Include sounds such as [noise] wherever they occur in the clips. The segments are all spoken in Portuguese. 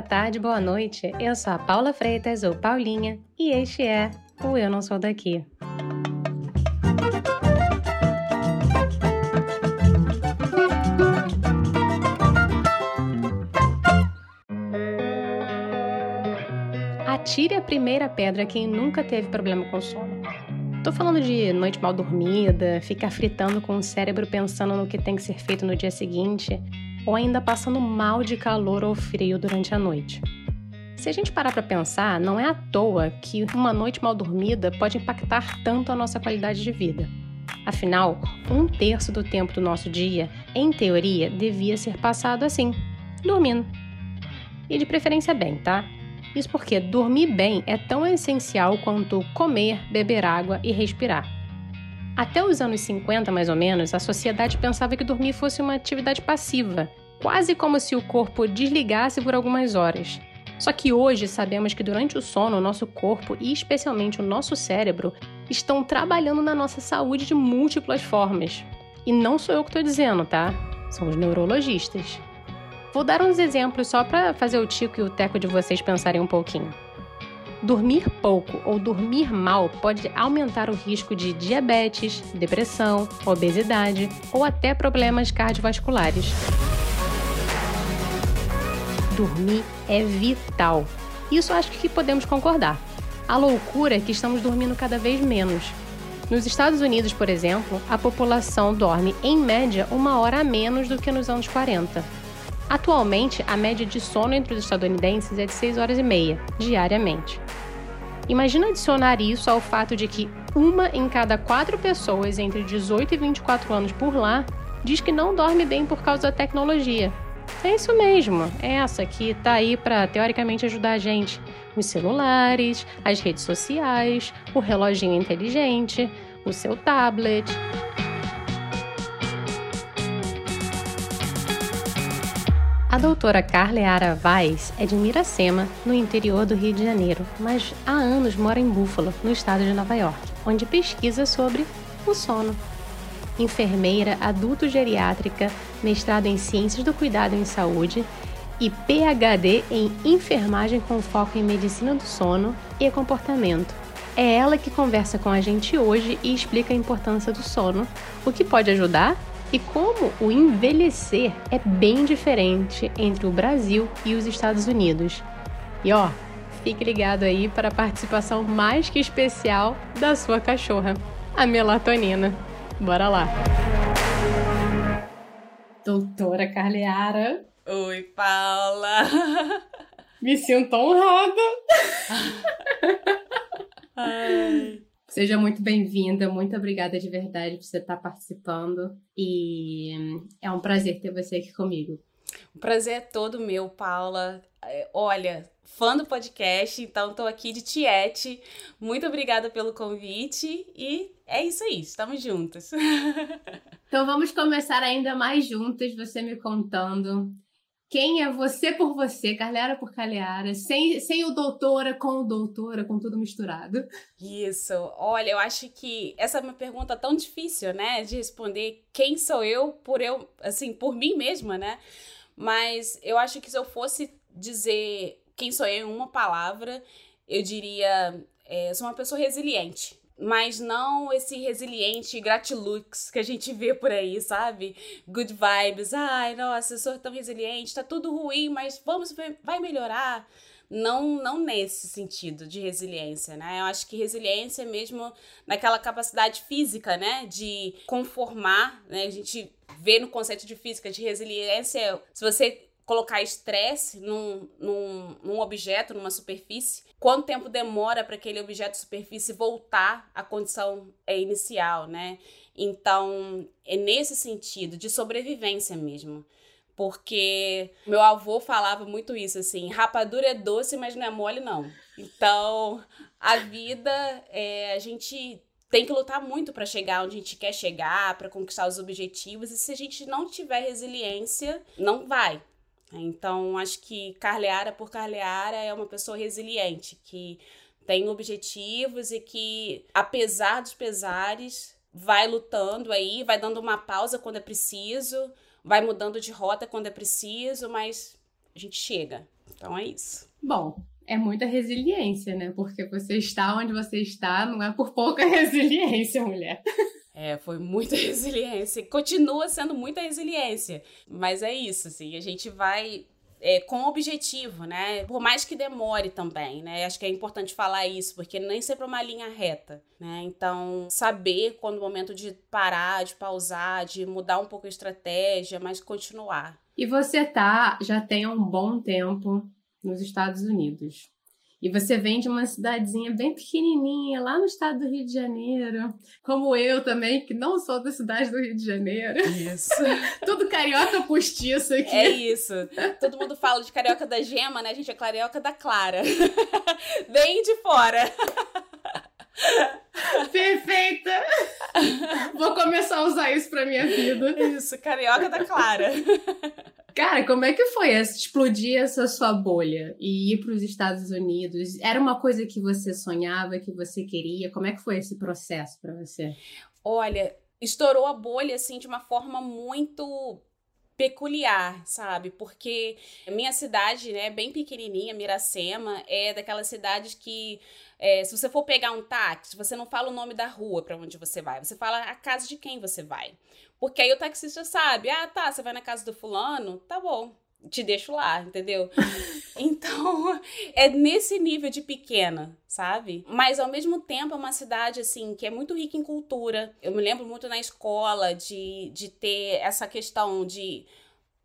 boa tarde, boa noite. Eu sou a Paula Freitas, ou Paulinha, e este é o Eu Não Sou Daqui. Atire a primeira pedra quem nunca teve problema com sono. Tô falando de noite mal dormida, ficar fritando com o cérebro pensando no que tem que ser feito no dia seguinte, ou ainda passando mal de calor ou frio durante a noite. Se a gente parar para pensar, não é à toa que uma noite mal dormida pode impactar tanto a nossa qualidade de vida. Afinal, um terço do tempo do nosso dia, em teoria, devia ser passado assim, dormindo. E de preferência bem, tá? Isso porque dormir bem é tão essencial quanto comer, beber água e respirar. Até os anos 50, mais ou menos, a sociedade pensava que dormir fosse uma atividade passiva, quase como se o corpo desligasse por algumas horas. Só que hoje sabemos que durante o sono, o nosso corpo e especialmente o nosso cérebro estão trabalhando na nossa saúde de múltiplas formas. E não sou eu que estou dizendo, tá? São os neurologistas. Vou dar uns exemplos só para fazer o tico e o teco de vocês pensarem um pouquinho. Dormir pouco ou dormir mal pode aumentar o risco de diabetes, depressão, obesidade ou até problemas cardiovasculares. Dormir é vital. Isso acho que podemos concordar. A loucura é que estamos dormindo cada vez menos. Nos Estados Unidos, por exemplo, a população dorme em média uma hora a menos do que nos anos 40. Atualmente, a média de sono entre os estadunidenses é de 6 horas e meia, diariamente. Imagina adicionar isso ao fato de que uma em cada quatro pessoas entre 18 e 24 anos por lá diz que não dorme bem por causa da tecnologia. É isso mesmo, é essa que está aí para teoricamente ajudar a gente. Os celulares, as redes sociais, o reloginho inteligente, o seu tablet. A doutora Carleara Vaz é de Miracema, no interior do Rio de Janeiro, mas há anos mora em Buffalo, no estado de Nova York, onde pesquisa sobre o sono. Enfermeira adulto-geriátrica, mestrado em Ciências do Cuidado em Saúde e PhD em Enfermagem com foco em Medicina do Sono e Comportamento. É ela que conversa com a gente hoje e explica a importância do sono, o que pode ajudar e como o envelhecer é bem diferente entre o Brasil e os Estados Unidos. E ó, fique ligado aí para a participação mais que especial da sua cachorra, a melatonina. Bora lá! Doutora Carleara. Oi, Paula. Me sinto honrada. [laughs] Ai. Seja muito bem-vinda, muito obrigada de verdade por você estar participando e é um prazer ter você aqui comigo. O prazer é todo meu, Paula. É, olha, fã do podcast, então estou aqui de Tiete. Muito obrigada pelo convite e é isso aí, estamos juntas. [laughs] Então vamos começar ainda mais juntas, você me contando quem é você por você, Carleara por Carleara, sem, sem o doutora com o doutora, com tudo misturado? Isso. Olha, eu acho que essa é uma pergunta tão difícil, né, de responder quem sou eu por eu, assim, por mim mesma, né? Mas eu acho que se eu fosse dizer quem sou eu em uma palavra, eu diria, é, sou uma pessoa resiliente mas não esse resiliente gratilux que a gente vê por aí, sabe? Good vibes, ai, nossa, eu sou tão resiliente, tá tudo ruim, mas vamos, vai melhorar. Não, não nesse sentido de resiliência, né? Eu acho que resiliência é mesmo naquela capacidade física, né? De conformar, né? A gente vê no conceito de física de resiliência, se você colocar estresse num, num, num objeto, numa superfície, quanto tempo demora para aquele objeto superfície voltar à condição é, inicial, né? Então, é nesse sentido, de sobrevivência mesmo. Porque meu avô falava muito isso, assim, rapadura é doce, mas não é mole, não. Então, a vida, é, a gente tem que lutar muito para chegar onde a gente quer chegar, para conquistar os objetivos, e se a gente não tiver resiliência, não vai. Então, acho que Carleara por Carleara é uma pessoa resiliente, que tem objetivos e que, apesar dos pesares, vai lutando aí, vai dando uma pausa quando é preciso, vai mudando de rota quando é preciso, mas a gente chega. Então é isso. Bom, é muita resiliência, né? Porque você está onde você está, não é por pouca [laughs] resiliência, mulher. É, foi muita [laughs] resiliência. Continua sendo muita resiliência. Mas é isso, assim, a gente vai é, com objetivo, né? Por mais que demore também, né? Acho que é importante falar isso, porque nem sempre é uma linha reta, né? Então, saber quando é o momento de parar, de pausar, de mudar um pouco a estratégia, mas continuar. E você tá, já tem um bom tempo nos Estados Unidos. E você vem de uma cidadezinha bem pequenininha, lá no estado do Rio de Janeiro. Como eu também, que não sou da cidade do Rio de Janeiro. Isso. [laughs] Tudo carioca postiço aqui. É isso. Todo mundo fala de carioca da gema, né? A gente é carioca da clara. [laughs] bem de fora. Perfeita! Vou começar a usar isso pra minha vida. Isso, carioca da Clara. Cara, como é que foi explodir essa sua bolha e ir para os Estados Unidos? Era uma coisa que você sonhava, que você queria? Como é que foi esse processo para você? Olha, estourou a bolha assim de uma forma muito peculiar, sabe? Porque minha cidade, né, bem pequenininha, Miracema, é daquelas cidades que é, se você for pegar um táxi, você não fala o nome da rua para onde você vai, você fala a casa de quem você vai. Porque aí o taxista sabe, ah, tá, você vai na casa do fulano, tá bom, te deixo lá, entendeu? [laughs] então, é nesse nível de pequena, sabe? Mas ao mesmo tempo é uma cidade assim que é muito rica em cultura. Eu me lembro muito na escola de, de ter essa questão de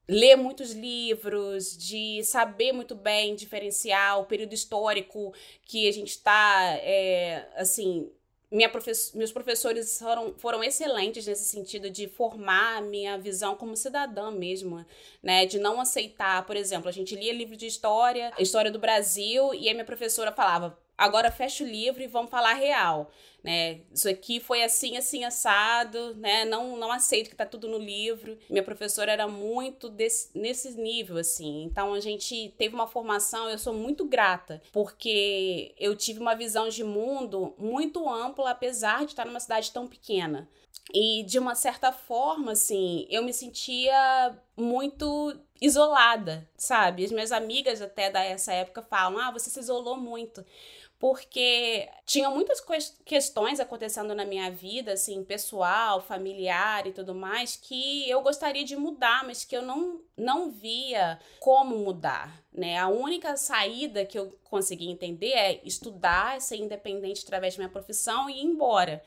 ler muitos livros, de saber muito bem diferenciar o período histórico que a gente está, é, assim, minha meus professores foram, foram excelentes nesse sentido de formar a minha visão como cidadã mesmo, né? De não aceitar, por exemplo, a gente lia livro de história, história do Brasil, e a minha professora falava: agora fecha o livro e vamos falar real né? Isso aqui foi assim, assim, assado, né? Não, não aceito que tá tudo no livro. Minha professora era muito desse, nesse nível, assim. Então a gente teve uma formação, eu sou muito grata, porque eu tive uma visão de mundo muito ampla, apesar de estar numa cidade tão pequena. E de uma certa forma, assim, eu me sentia muito isolada, sabe? As minhas amigas até dessa época falam: ah, você se isolou muito porque tinham muitas questões acontecendo na minha vida, assim, pessoal, familiar e tudo mais, que eu gostaria de mudar, mas que eu não, não via como mudar, né? A única saída que eu consegui entender é estudar, ser independente através da minha profissão e ir embora,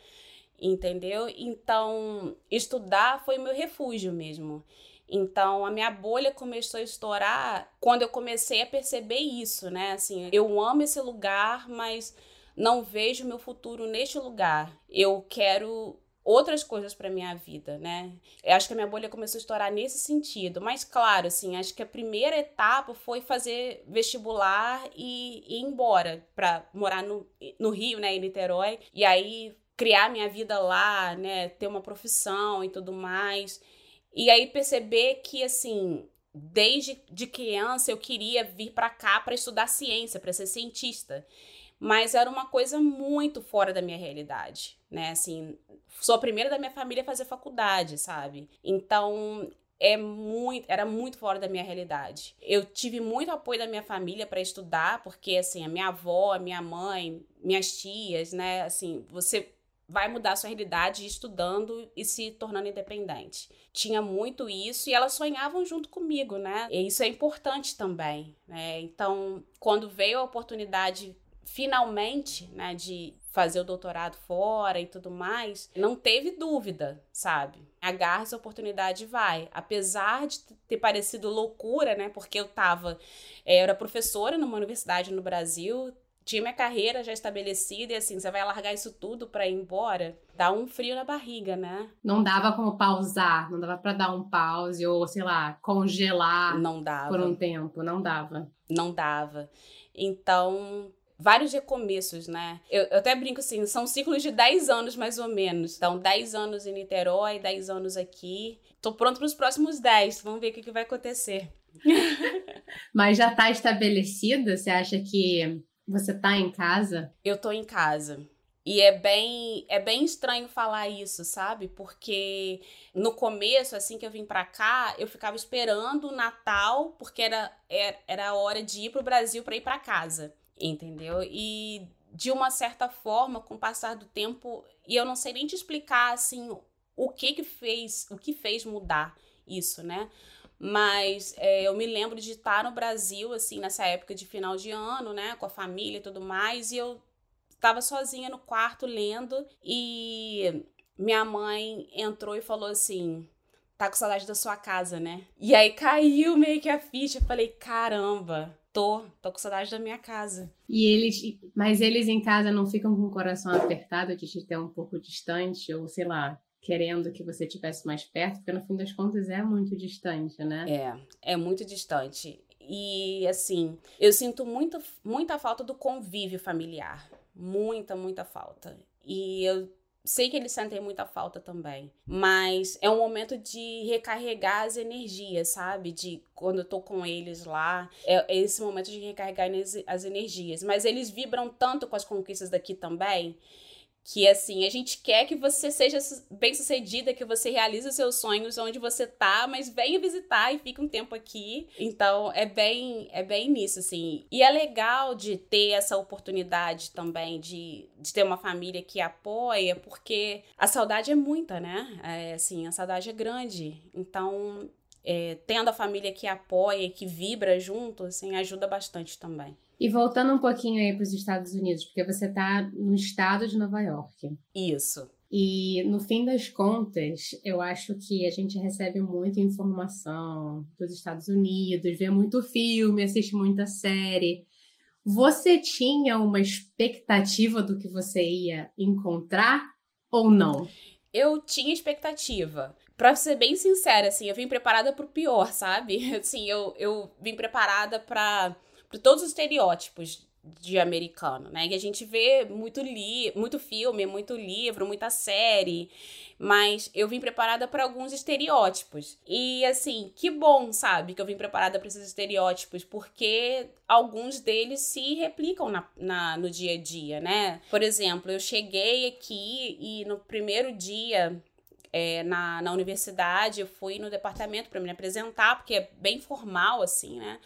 entendeu? Então, estudar foi meu refúgio mesmo. Então, a minha bolha começou a estourar quando eu comecei a perceber isso, né? Assim, eu amo esse lugar, mas não vejo meu futuro neste lugar. Eu quero outras coisas para minha vida, né? Eu acho que a minha bolha começou a estourar nesse sentido. Mas claro, assim, acho que a primeira etapa foi fazer vestibular e, ir embora para morar no, no Rio, né, em Niterói, e aí criar minha vida lá, né, ter uma profissão e tudo mais. E aí perceber que, assim, desde de criança eu queria vir para cá para estudar ciência, para ser cientista. Mas era uma coisa muito fora da minha realidade, né? Assim, sou a primeira da minha família a fazer faculdade, sabe? Então, é muito, era muito fora da minha realidade. Eu tive muito apoio da minha família para estudar, porque assim, a minha avó, a minha mãe, minhas tias, né, assim, você vai mudar sua realidade estudando e se tornando independente. Tinha muito isso e elas sonhavam junto comigo, né? E isso é importante também, né? Então, quando veio a oportunidade finalmente, né, de fazer o doutorado fora e tudo mais, não teve dúvida, sabe? Agarra essa oportunidade e vai. Apesar de ter parecido loucura, né, porque eu tava, eh, eu era professora numa universidade no Brasil, tinha minha carreira já estabelecida e assim, você vai largar isso tudo para ir embora, dá um frio na barriga, né? Não dava como pausar, não dava para dar um pause ou, sei lá, congelar não dava. por um tempo, não dava. Não dava. Então, vários recomeços, né? Eu, eu, até brinco assim, são ciclos de 10 anos mais ou menos. Então, 10 anos em Niterói, 10 anos aqui. Tô pronto para os próximos 10. Vamos ver o que, que vai acontecer. [laughs] Mas já está estabelecida? Você acha que você tá em casa? Eu tô em casa. E é bem, é bem estranho falar isso, sabe? Porque no começo, assim que eu vim para cá, eu ficava esperando o Natal, porque era, era, era a hora de ir pro Brasil para ir para casa, entendeu? E de uma certa forma, com o passar do tempo, e eu não sei nem te explicar assim o que que fez, o que fez mudar isso, né? Mas é, eu me lembro de estar no Brasil, assim, nessa época de final de ano, né, com a família e tudo mais, e eu estava sozinha no quarto lendo e minha mãe entrou e falou assim: tá com saudade da sua casa, né? E aí caiu meio que a ficha. Eu falei: caramba, tô, tô com saudade da minha casa. E eles, mas eles em casa não ficam com o coração apertado de te ter um pouco distante, ou sei lá, querendo que você estivesse mais perto, porque no fim das contas é muito distante, né? É, é muito distante. E assim, eu sinto muito, muita falta do convívio familiar. Muita, muita falta. E eu sei que eles sentem muita falta também. Mas é um momento de recarregar as energias, sabe? De quando eu tô com eles lá. É esse momento de recarregar as energias. Mas eles vibram tanto com as conquistas daqui também que assim, a gente quer que você seja bem sucedida, que você realize os seus sonhos onde você tá, mas venha visitar e fique um tempo aqui. Então, é bem, é bem nisso, assim. E é legal de ter essa oportunidade também de, de ter uma família que apoia, porque a saudade é muita, né? É, assim, a saudade é grande. Então, é, tendo a família que apoia, que vibra junto, assim, ajuda bastante também. E voltando um pouquinho aí para os Estados Unidos, porque você está no estado de Nova York. Isso. E no fim das contas, eu acho que a gente recebe muita informação dos Estados Unidos, vê muito filme, assiste muita série. Você tinha uma expectativa do que você ia encontrar ou não? Eu tinha expectativa. Pra ser bem sincera, assim, eu vim preparada pro pior, sabe? [laughs] Assim, eu, eu vim preparada para todos os estereótipos de americano, né? E a gente vê muito li muito filme, muito livro, muita série, mas eu vim preparada para alguns estereótipos. E assim, que bom, sabe, que eu vim preparada para esses estereótipos, porque alguns deles se replicam na, na, no dia a dia, né? Por exemplo, eu cheguei aqui e no primeiro dia é, na, na universidade, eu fui no departamento para me apresentar, porque é bem formal, assim, né?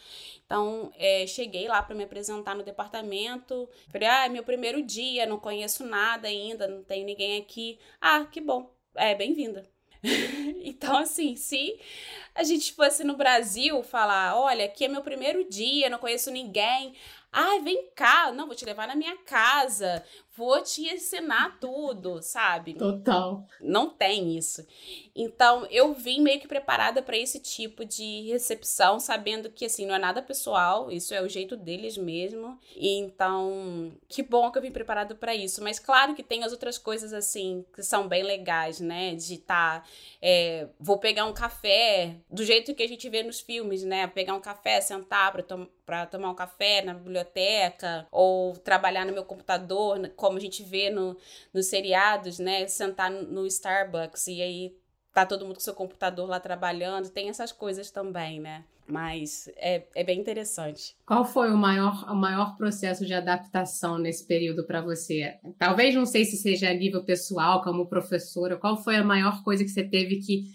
Então, é, cheguei lá para me apresentar no departamento. Falei, ah, é meu primeiro dia, não conheço nada ainda, não tem ninguém aqui. Ah, que bom, é bem-vinda. [laughs] então, assim, se a gente fosse no Brasil falar, olha, aqui é meu primeiro dia, não conheço ninguém. Ai, vem cá, não, vou te levar na minha casa, vou te ensinar tudo, sabe? Total. Não tem isso. Então, eu vim meio que preparada para esse tipo de recepção, sabendo que, assim, não é nada pessoal, isso é o jeito deles mesmo. E então, que bom que eu vim preparada para isso. Mas, claro que tem as outras coisas, assim, que são bem legais, né? De estar. Tá, é, vou pegar um café, do jeito que a gente vê nos filmes, né? Pegar um café, sentar para tomar para tomar um café na biblioteca ou trabalhar no meu computador, como a gente vê no, nos seriados, né? Sentar no Starbucks e aí tá todo mundo com seu computador lá trabalhando, tem essas coisas também, né? Mas é, é bem interessante. Qual foi o maior, o maior processo de adaptação nesse período para você? Talvez não sei se seja a nível pessoal, como professora, qual foi a maior coisa que você teve que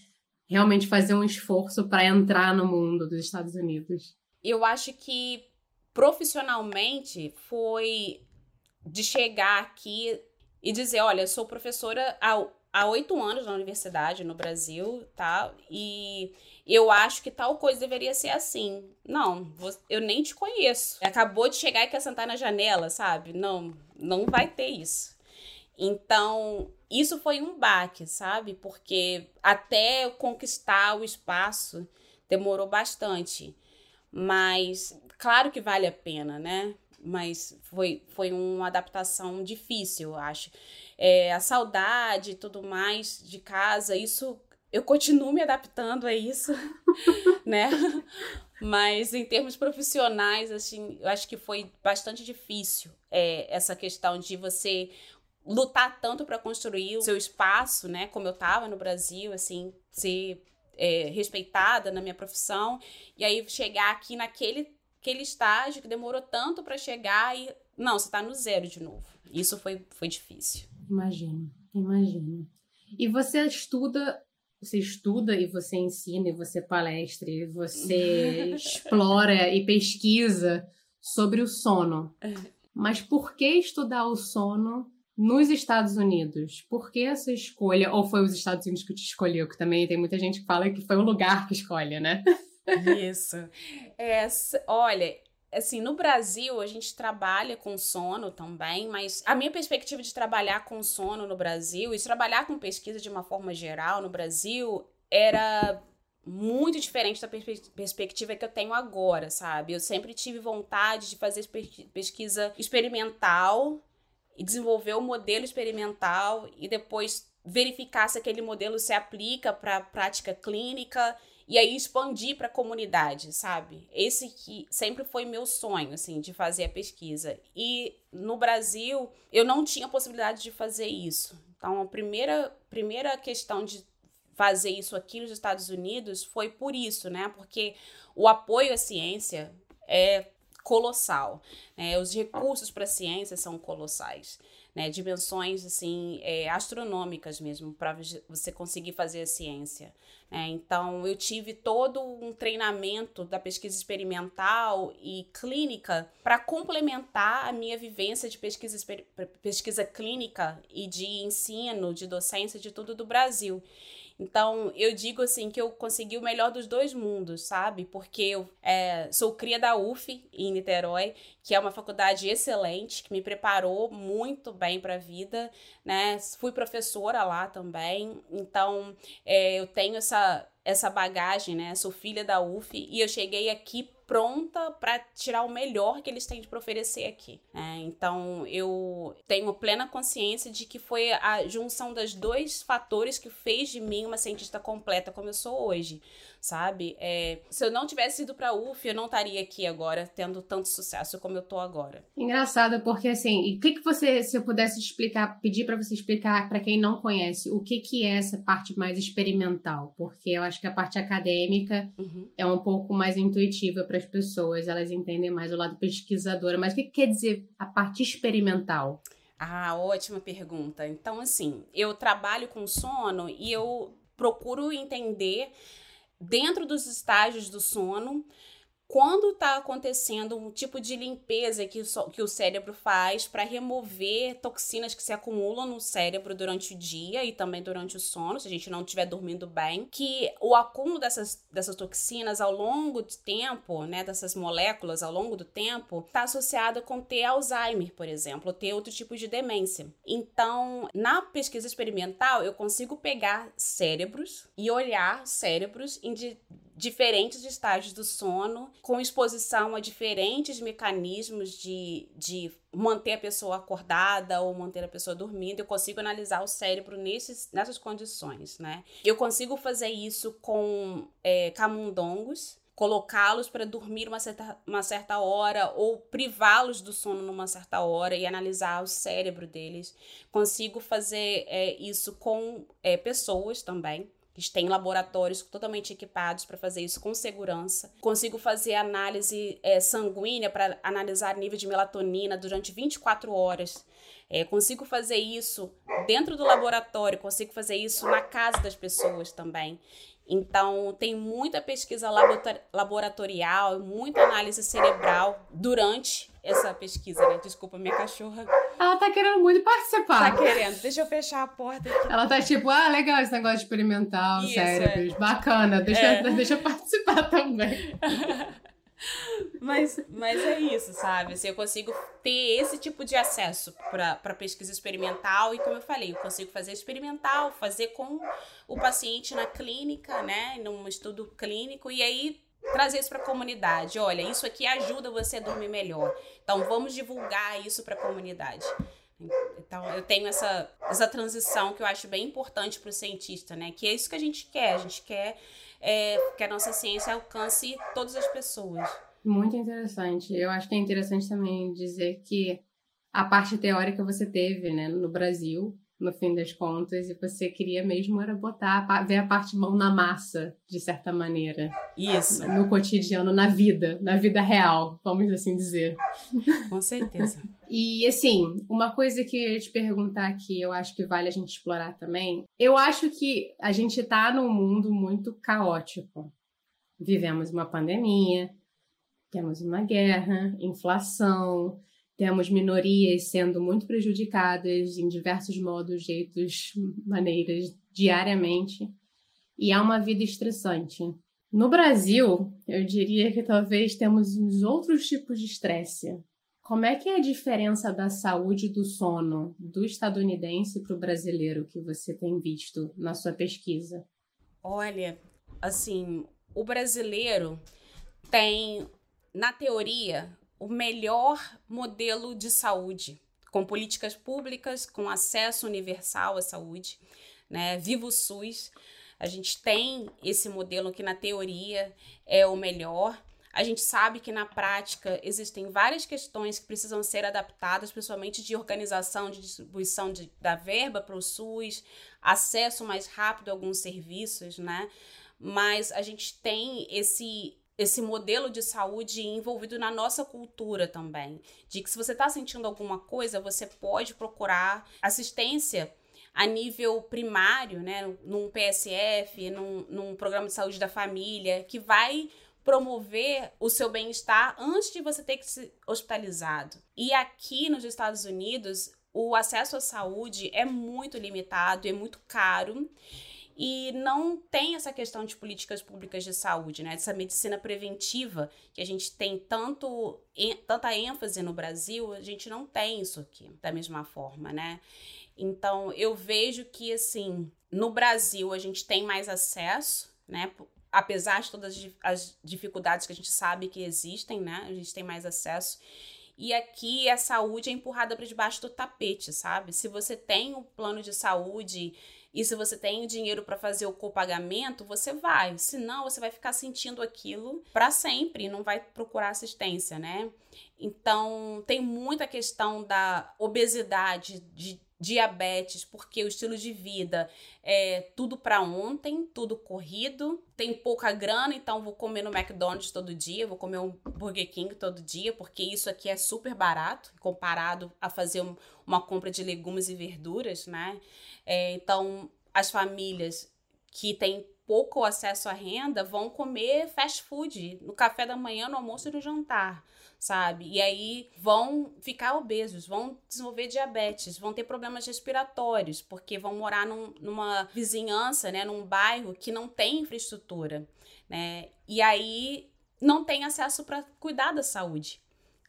realmente fazer um esforço para entrar no mundo dos Estados Unidos? eu acho que profissionalmente foi de chegar aqui e dizer, olha, eu sou professora há há oito anos na universidade no Brasil, tá? E eu acho que tal coisa deveria ser assim. Não, eu nem te conheço. Acabou de chegar e quer sentar na janela, sabe? Não, não vai ter isso. Então, isso foi um baque, sabe? Porque até conquistar o espaço demorou bastante. Mas claro que vale a pena, né? Mas foi, foi uma adaptação difícil, eu acho. É, a saudade e tudo mais de casa, isso eu continuo me adaptando a isso, [laughs] né? Mas em termos profissionais, assim, eu acho que foi bastante difícil é, essa questão de você lutar tanto para construir o seu espaço, né? Como eu estava no Brasil, assim, ser é, respeitada na minha profissão, e aí chegar aqui naquele aquele estágio que demorou tanto para chegar e não, você está no zero de novo. Isso foi, foi difícil. Imagino, imagino. E você estuda, você estuda e você ensina, e você palestra, e você [laughs] explora e pesquisa sobre o sono. Mas por que estudar o sono nos Estados Unidos? Por que essa escolha? Ou foi os Estados Unidos que te escolheu? Que também tem muita gente que fala que foi o lugar que escolhe, né? Isso. É, olha, assim, no Brasil a gente trabalha com sono também, mas a minha perspectiva de trabalhar com sono no Brasil e trabalhar com pesquisa de uma forma geral no Brasil era muito diferente da perspe perspectiva que eu tenho agora, sabe? Eu sempre tive vontade de fazer pesquisa experimental e desenvolver o um modelo experimental e depois verificar se aquele modelo se aplica para a prática clínica e aí expandir para a comunidade, sabe? Esse que sempre foi meu sonho, assim, de fazer a pesquisa. E no Brasil, eu não tinha possibilidade de fazer isso. Então, a primeira, primeira questão de fazer isso aqui nos Estados Unidos foi por isso, né? Porque o apoio à ciência é colossal, né? Os recursos para a ciência são colossais né, dimensões assim é, astronômicas mesmo para você conseguir fazer a ciência. Né? Então eu tive todo um treinamento da pesquisa experimental e clínica para complementar a minha vivência de pesquisa, pesquisa clínica e de ensino, de docência, de tudo do Brasil. Então, eu digo assim que eu consegui o melhor dos dois mundos, sabe? Porque eu é, sou cria da UF em Niterói, que é uma faculdade excelente, que me preparou muito bem para a vida, né? Fui professora lá também, então é, eu tenho essa, essa bagagem, né? Sou filha da UF e eu cheguei aqui pronta para tirar o melhor que eles têm para oferecer aqui. Né? Então eu tenho plena consciência de que foi a junção dos dois fatores que fez de mim uma cientista completa como eu sou hoje sabe? É, se eu não tivesse ido pra UF, eu não estaria aqui agora, tendo tanto sucesso como eu tô agora. Engraçado, porque assim, o que que você, se eu pudesse explicar, pedir para você explicar para quem não conhece, o que que é essa parte mais experimental? Porque eu acho que a parte acadêmica uhum. é um pouco mais intuitiva para as pessoas, elas entendem mais o lado pesquisadora, mas o que, que quer dizer a parte experimental? Ah, ótima pergunta. Então, assim, eu trabalho com sono e eu procuro entender dentro dos estágios do sono, quando está acontecendo um tipo de limpeza que, que o cérebro faz para remover toxinas que se acumulam no cérebro durante o dia e também durante o sono, se a gente não estiver dormindo bem, que o acúmulo dessas, dessas toxinas ao longo do tempo, né, dessas moléculas ao longo do tempo, está associado com ter Alzheimer, por exemplo, ou ter outro tipo de demência. Então, na pesquisa experimental, eu consigo pegar cérebros e olhar cérebros em diferentes estágios do sono, com exposição a diferentes mecanismos de, de manter a pessoa acordada ou manter a pessoa dormindo. Eu consigo analisar o cérebro nesses, nessas condições, né? Eu consigo fazer isso com é, camundongos, colocá-los para dormir uma certa, uma certa hora ou privá-los do sono numa certa hora e analisar o cérebro deles. Consigo fazer é, isso com é, pessoas também. Eles têm laboratórios totalmente equipados para fazer isso com segurança. Consigo fazer análise é, sanguínea para analisar nível de melatonina durante 24 horas. É, consigo fazer isso dentro do laboratório, consigo fazer isso na casa das pessoas também. Então, tem muita pesquisa laboratorial, muita análise cerebral durante essa pesquisa, né? Desculpa, minha cachorra. Ela tá querendo muito participar. Tá querendo. Deixa eu fechar a porta aqui. Ela tá tipo, ah, legal esse negócio de experimental, Isso, cérebros. É. Bacana, deixa, é. deixa eu participar também. [laughs] mas, mas é isso, sabe? Assim, eu consigo ter esse tipo de acesso para pesquisa experimental e, como eu falei, eu consigo fazer experimental, fazer com o paciente na clínica, né? Num estudo clínico, e aí trazer isso para a comunidade. Olha, isso aqui ajuda você a dormir melhor. Então, vamos divulgar isso para a comunidade. Então, eu tenho essa, essa transição que eu acho bem importante para o cientista, né? Que é isso que a gente quer. A gente quer é, que a nossa ciência alcance todas as pessoas. Muito interessante. Eu acho que é interessante também dizer que a parte teórica você teve, né, no Brasil, no fim das contas, e você queria mesmo era botar, ver a parte mão na massa, de certa maneira. Isso. No cotidiano, na vida, na vida real, vamos assim dizer. Com certeza. [laughs] e assim, uma coisa que eu ia te perguntar que eu acho que vale a gente explorar também, eu acho que a gente está num mundo muito caótico. Vivemos uma pandemia, temos uma guerra, inflação, temos minorias sendo muito prejudicadas em diversos modos, jeitos, maneiras, diariamente. E é uma vida estressante. No Brasil, eu diria que talvez temos uns outros tipos de estresse. Como é que é a diferença da saúde do sono do estadunidense para o brasileiro que você tem visto na sua pesquisa? Olha, assim, o brasileiro tem, na teoria, o melhor modelo de saúde, com políticas públicas, com acesso universal à saúde, né? Viva o SUS. A gente tem esse modelo que na teoria é o melhor. A gente sabe que na prática existem várias questões que precisam ser adaptadas, principalmente de organização, de distribuição de, da verba para o SUS, acesso mais rápido a alguns serviços, né? Mas a gente tem esse esse modelo de saúde envolvido na nossa cultura também. De que se você está sentindo alguma coisa, você pode procurar assistência a nível primário, né, num PSF, num, num programa de saúde da família, que vai promover o seu bem-estar antes de você ter que ser hospitalizado. E aqui nos Estados Unidos, o acesso à saúde é muito limitado, é muito caro e não tem essa questão de políticas públicas de saúde, né? Essa medicina preventiva que a gente tem tanto tanta ênfase no Brasil, a gente não tem isso aqui da mesma forma, né? Então, eu vejo que assim, no Brasil a gente tem mais acesso, né? Apesar de todas as dificuldades que a gente sabe que existem, né? A gente tem mais acesso. E aqui a saúde é empurrada para debaixo do tapete, sabe? Se você tem um plano de saúde e se você tem dinheiro para fazer o copagamento, você vai. Senão, você vai ficar sentindo aquilo para sempre e não vai procurar assistência, né? Então, tem muita questão da obesidade, de diabetes, porque o estilo de vida é tudo para ontem, tudo corrido, tem pouca grana, então vou comer no McDonald's todo dia, vou comer um Burger King todo dia, porque isso aqui é super barato comparado a fazer um, uma compra de legumes e verduras, né? É, então, as famílias que têm pouco acesso à renda vão comer fast food no café da manhã, no almoço e no jantar, sabe? E aí vão ficar obesos, vão desenvolver diabetes, vão ter problemas respiratórios, porque vão morar num, numa vizinhança, né, num bairro que não tem infraestrutura, né? E aí não tem acesso para cuidar da saúde.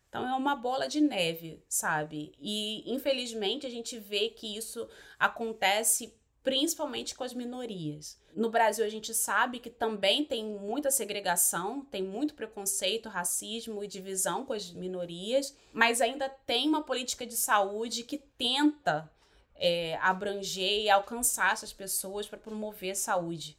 Então é uma bola de neve, sabe? E infelizmente a gente vê que isso acontece principalmente com as minorias. No Brasil a gente sabe que também tem muita segregação, tem muito preconceito, racismo e divisão com as minorias, mas ainda tem uma política de saúde que tenta é, abranger e alcançar essas pessoas para promover saúde.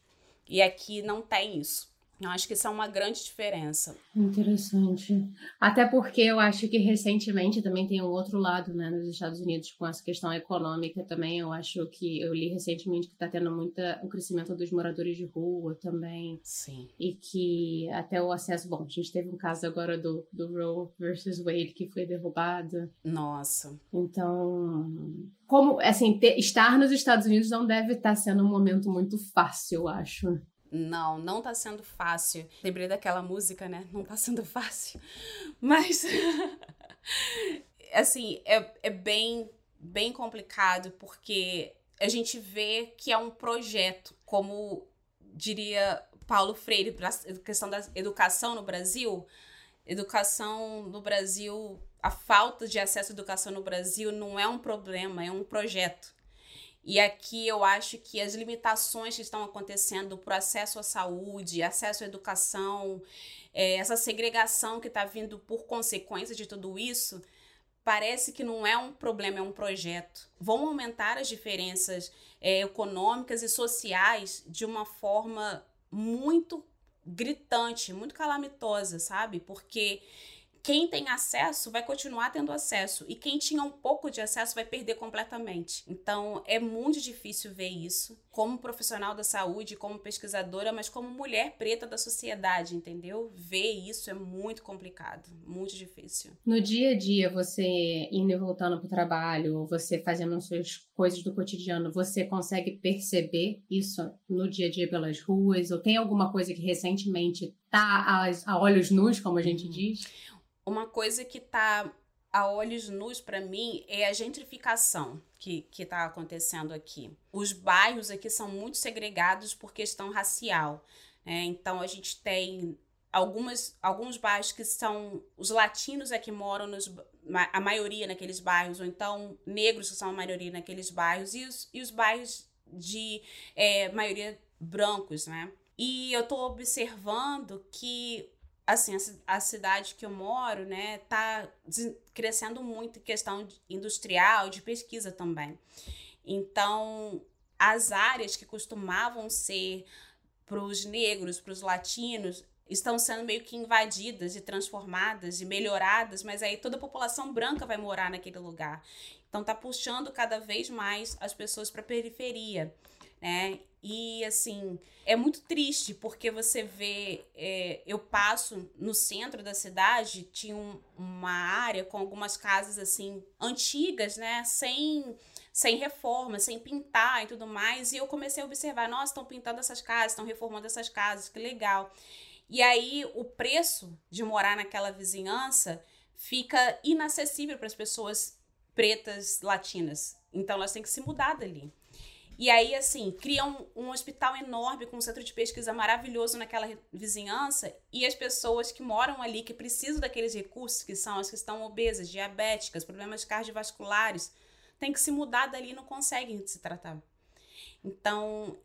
E aqui não tem isso. Eu acho que isso é uma grande diferença. Interessante. Até porque eu acho que recentemente também tem um outro lado, né, nos Estados Unidos com essa questão econômica também. Eu acho que eu li recentemente que está tendo muita o crescimento dos moradores de rua também. Sim. E que até o acesso, bom, a gente teve um caso agora do, do Roe versus Wade que foi derrubado. Nossa. Então, como assim, ter, estar nos Estados Unidos não deve estar sendo um momento muito fácil, eu acho. Não, não tá sendo fácil. Lembrei daquela música, né? Não tá sendo fácil. [laughs] Mas. [laughs] assim, é, é bem, bem complicado porque a gente vê que é um projeto, como diria Paulo Freire, para a questão da educação no Brasil. Educação no Brasil, a falta de acesso à educação no Brasil não é um problema, é um projeto. E aqui eu acho que as limitações que estão acontecendo para o acesso à saúde, acesso à educação, é, essa segregação que está vindo por consequência de tudo isso, parece que não é um problema, é um projeto. Vão aumentar as diferenças é, econômicas e sociais de uma forma muito gritante, muito calamitosa, sabe? Porque quem tem acesso vai continuar tendo acesso e quem tinha um pouco de acesso vai perder completamente. Então é muito difícil ver isso como profissional da saúde, como pesquisadora, mas como mulher preta da sociedade, entendeu? Ver isso é muito complicado, muito difícil. No dia a dia, você indo e voltando para o trabalho, você fazendo as suas coisas do cotidiano, você consegue perceber isso no dia a dia pelas ruas? Ou tem alguma coisa que recentemente tá a, olhos nus, como a gente diz? Uma coisa que tá a olhos nus para mim é a gentrificação que está acontecendo aqui. Os bairros aqui são muito segregados por questão racial. Né? Então a gente tem algumas, alguns bairros que são os latinos é que moram nos, a maioria naqueles bairros, ou então negros que são a maioria naqueles bairros, e os, e os bairros de é, maioria brancos, né? E eu estou observando que assim, a, cidade que eu moro, né, tá crescendo muito em questão industrial, de pesquisa também. Então, as áreas que costumavam ser para os negros, para os latinos, estão sendo meio que invadidas e transformadas e melhoradas, mas aí toda a população branca vai morar naquele lugar. Então tá puxando cada vez mais as pessoas para a periferia, né? E assim, é muito triste porque você vê, é, eu passo no centro da cidade, tinha um, uma área com algumas casas assim antigas, né, sem sem reforma, sem pintar e tudo mais, e eu comecei a observar, nossa, estão pintando essas casas, estão reformando essas casas, que legal. E aí o preço de morar naquela vizinhança fica inacessível para as pessoas pretas latinas. Então elas têm que se mudar dali. E aí, assim, criam um, um hospital enorme com um centro de pesquisa maravilhoso naquela vizinhança e as pessoas que moram ali, que precisam daqueles recursos, que são as que estão obesas, diabéticas, problemas cardiovasculares, têm que se mudar dali e não conseguem se tratar. Então,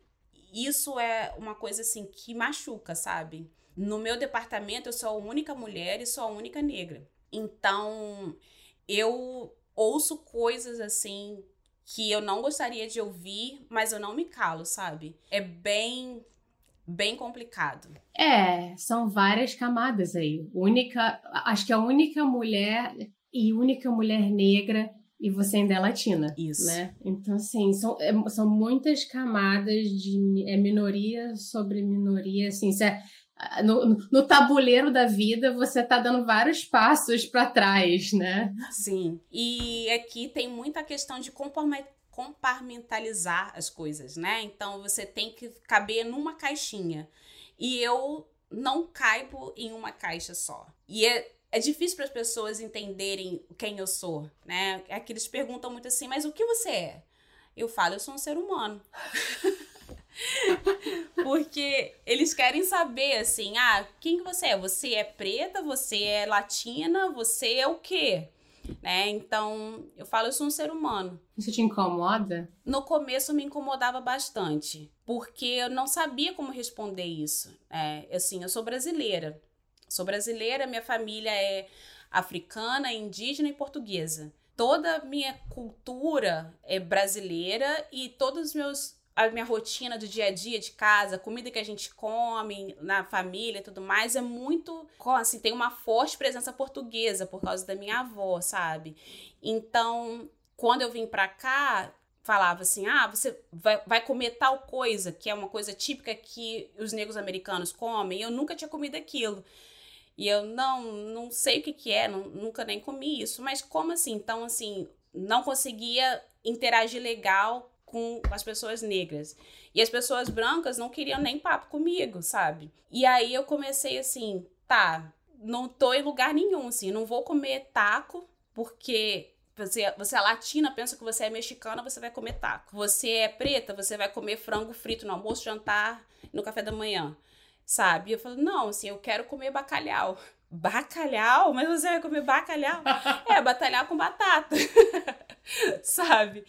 isso é uma coisa assim que machuca, sabe? No meu departamento, eu sou a única mulher e sou a única negra. Então, eu ouço coisas assim que eu não gostaria de ouvir, mas eu não me calo, sabe? É bem bem complicado. É, são várias camadas aí. Única, acho que a única mulher e única mulher negra e você ainda é latina, Isso. né? Então assim, são, é, são muitas camadas de é minoria sobre minoria, assim, é, no, no, tabuleiro da vida você tá dando vários passos para trás, né? Sim. E aqui tem muita questão de compartimentalizar as coisas, né? Então você tem que caber numa caixinha. E eu não caibo em uma caixa só. E é, é difícil para as pessoas entenderem quem eu sou, né? É que eles perguntam muito assim, mas o que você é? Eu falo, eu sou um ser humano. [laughs] [laughs] Porque eles querem saber assim, ah, quem que você é? Você é preta, você é latina, você é o quê? Né? Então, eu falo, eu sou um ser humano. Isso te incomoda? No começo me incomodava bastante, porque eu não sabia como responder isso. É, assim, eu sou brasileira. Sou brasileira, minha família é africana, indígena e portuguesa. Toda a minha cultura é brasileira e todos os meus a minha rotina do dia a dia de casa, comida que a gente come na família e tudo mais, é muito. Assim, tem uma forte presença portuguesa por causa da minha avó, sabe? Então, quando eu vim pra cá, falava assim: ah, você vai, vai comer tal coisa, que é uma coisa típica que os negros americanos comem, eu nunca tinha comido aquilo. E eu não, não sei o que, que é, não, nunca nem comi isso. Mas como assim? Então, assim, não conseguia interagir legal com as pessoas negras. E as pessoas brancas não queriam nem papo comigo, sabe? E aí eu comecei assim, tá, não tô em lugar nenhum, assim, não vou comer taco, porque você, você é latina, pensa que você é mexicana, você vai comer taco. Você é preta, você vai comer frango frito no almoço, jantar, no café da manhã, sabe? Eu falo, não, assim, eu quero comer bacalhau. Bacalhau? Mas você vai comer bacalhau? [laughs] é, bacalhau com batata. [laughs] sabe?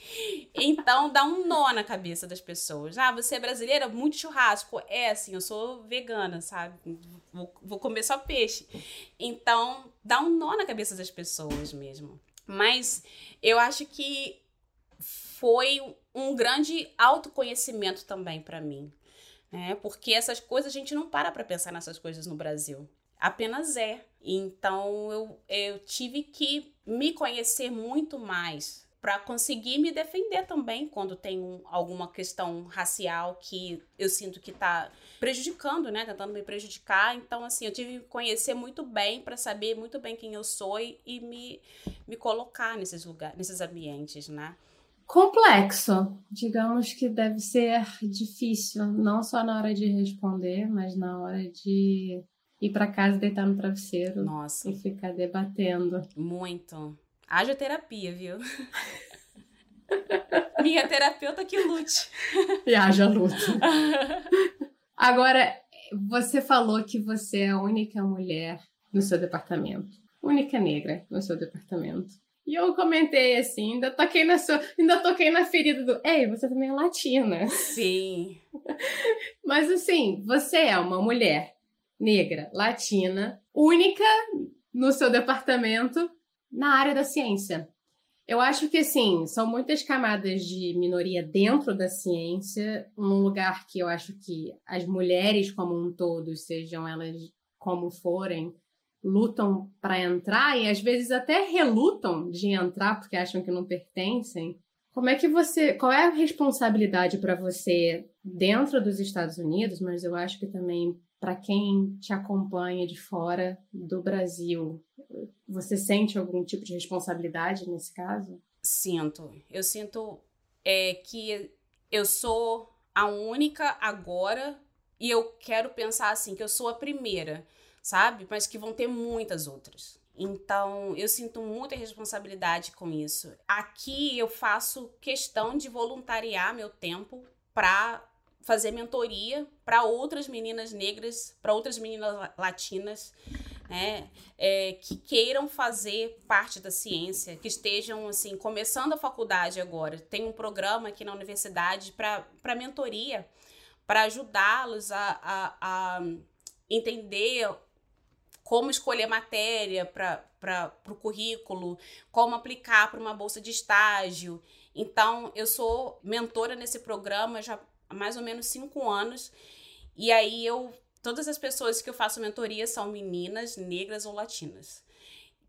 Então dá um nó na cabeça das pessoas. Ah, você é brasileira? Muito churrasco. É assim, eu sou vegana, sabe? Vou, vou comer só peixe. Então dá um nó na cabeça das pessoas mesmo. Mas eu acho que foi um grande autoconhecimento também para mim. Né? Porque essas coisas a gente não para para pensar nessas coisas no Brasil. Apenas é. Então eu, eu tive que me conhecer muito mais para conseguir me defender também quando tem um, alguma questão racial que eu sinto que está prejudicando, né, tentando me prejudicar. Então assim, eu tive que conhecer muito bem para saber muito bem quem eu sou e, e me, me colocar nesses lugares, nesses ambientes, né? Complexo, digamos que deve ser difícil, não só na hora de responder, mas na hora de ir para casa deitar no travesseiro Nossa. e ficar debatendo. Muito. Haja terapia, viu? [laughs] Minha terapeuta que lute. E haja luta. Agora, você falou que você é a única mulher no seu departamento. Única negra no seu departamento. E eu comentei assim, ainda toquei na sua, ainda toquei na ferida do, ei, você também é latina. Sim. Mas assim, você é uma mulher negra, latina, única no seu departamento na área da ciência. Eu acho que, assim, são muitas camadas de minoria dentro da ciência, num lugar que eu acho que as mulheres como um todo, sejam elas como forem, lutam para entrar e às vezes até relutam de entrar porque acham que não pertencem. Como é que você, qual é a responsabilidade para você dentro dos Estados Unidos, mas eu acho que também para quem te acompanha de fora do Brasil? Você sente algum tipo de responsabilidade nesse caso? Sinto. Eu sinto é, que eu sou a única agora e eu quero pensar assim, que eu sou a primeira, sabe? Mas que vão ter muitas outras. Então, eu sinto muita responsabilidade com isso. Aqui eu faço questão de voluntariar meu tempo para fazer mentoria para outras meninas negras, para outras meninas latinas, né, é, que queiram fazer parte da ciência, que estejam assim começando a faculdade agora. Tem um programa aqui na universidade para mentoria, para ajudá-los a, a, a entender como escolher matéria para o currículo, como aplicar para uma bolsa de estágio. Então, eu sou mentora nesse programa já há mais ou menos cinco anos. E aí eu. Todas as pessoas que eu faço mentoria são meninas, negras ou latinas.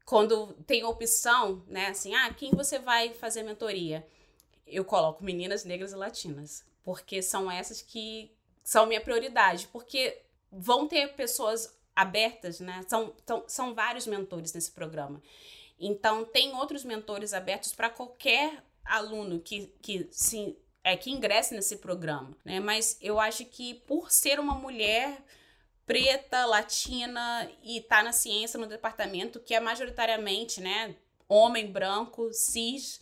Quando tem opção, né, assim, ah, quem você vai fazer mentoria? Eu coloco meninas, negras e latinas. Porque são essas que são minha prioridade. Porque vão ter pessoas abertas, né? São, são, são vários mentores nesse programa. Então, tem outros mentores abertos para qualquer aluno que, que se é, que ingresse nesse programa, né? Mas eu acho que por ser uma mulher preta, latina e tá na ciência no departamento que é majoritariamente, né, homem branco, cis,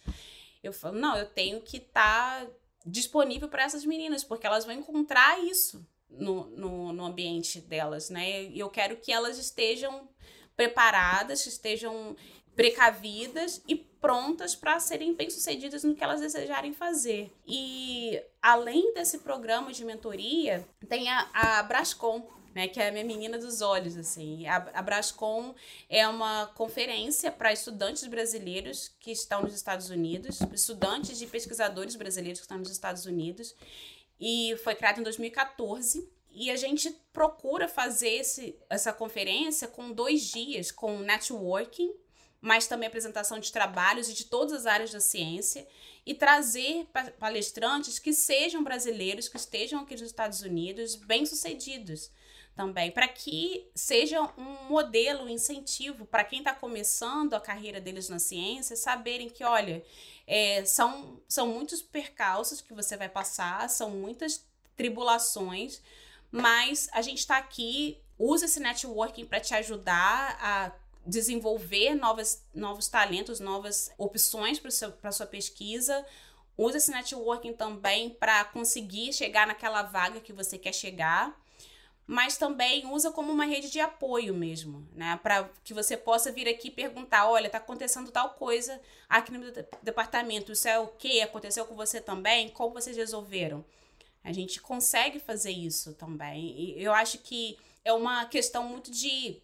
eu falo, não, eu tenho que estar tá disponível para essas meninas, porque elas vão encontrar isso no, no, no ambiente delas, né? E eu quero que elas estejam preparadas, estejam precavidas e prontas para serem bem-sucedidas no que elas desejarem fazer. E além desse programa de mentoria, tem a, a Brascom, né, que é a minha menina dos olhos, assim. A, a Brascom é uma conferência para estudantes brasileiros que estão nos Estados Unidos, estudantes e pesquisadores brasileiros que estão nos Estados Unidos, e foi criada em 2014. E a gente procura fazer esse, essa conferência com dois dias, com networking, mas também apresentação de trabalhos e de todas as áreas da ciência e trazer palestrantes que sejam brasileiros, que estejam aqui nos Estados Unidos, bem-sucedidos também, para que seja um modelo, um incentivo para quem está começando a carreira deles na ciência, saberem que, olha, é, são, são muitos percalços que você vai passar, são muitas tribulações, mas a gente está aqui, usa esse networking para te ajudar a desenvolver novas, novos talentos, novas opções para sua pesquisa. Usa esse networking também para conseguir chegar naquela vaga que você quer chegar, mas também usa como uma rede de apoio mesmo, né? Para que você possa vir aqui perguntar: olha, está acontecendo tal coisa aqui no departamento, isso é o que? Aconteceu com você também? Como vocês resolveram? A gente consegue fazer isso também. E eu acho que é uma questão muito de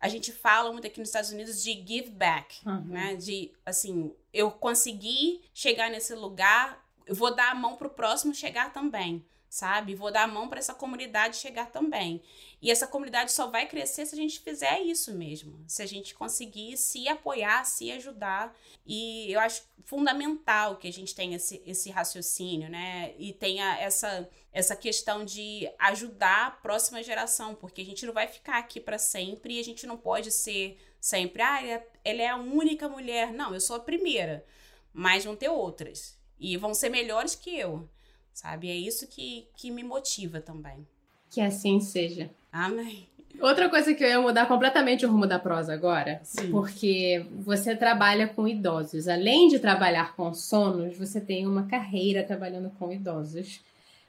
a gente fala muito aqui nos Estados Unidos de give back, uhum. né? De, assim, eu consegui chegar nesse lugar, eu vou dar a mão pro próximo chegar também, sabe? Vou dar a mão para essa comunidade chegar também. E essa comunidade só vai crescer se a gente fizer isso mesmo, se a gente conseguir se apoiar, se ajudar. E eu acho fundamental que a gente tenha esse, esse raciocínio, né? E tenha essa, essa questão de ajudar a próxima geração, porque a gente não vai ficar aqui para sempre e a gente não pode ser sempre, ah, ela é a única mulher. Não, eu sou a primeira, mas vão ter outras. E vão ser melhores que eu sabe? É isso que, que me motiva também. Que assim seja. Amém. Outra coisa que eu ia mudar completamente o rumo da prosa agora, Sim. porque você trabalha com idosos. Além de trabalhar com sonos, você tem uma carreira trabalhando com idosos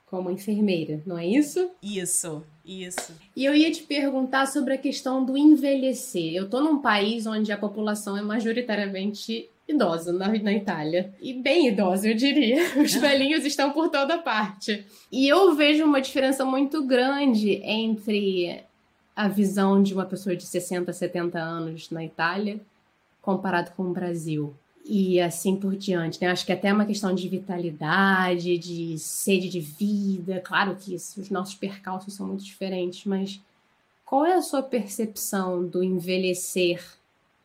como enfermeira, não é isso? Isso, isso. E eu ia te perguntar sobre a questão do envelhecer. Eu tô num país onde a população é majoritariamente idosa na, na Itália. E bem idosa, eu diria. [laughs] Os velhinhos estão por toda parte. E eu vejo uma diferença muito grande entre a visão de uma pessoa de 60, 70 anos na Itália comparado com o Brasil. E assim por diante, né? Acho que até é uma questão de vitalidade, de sede de vida. Claro que isso, os nossos percalços são muito diferentes, mas qual é a sua percepção do envelhecer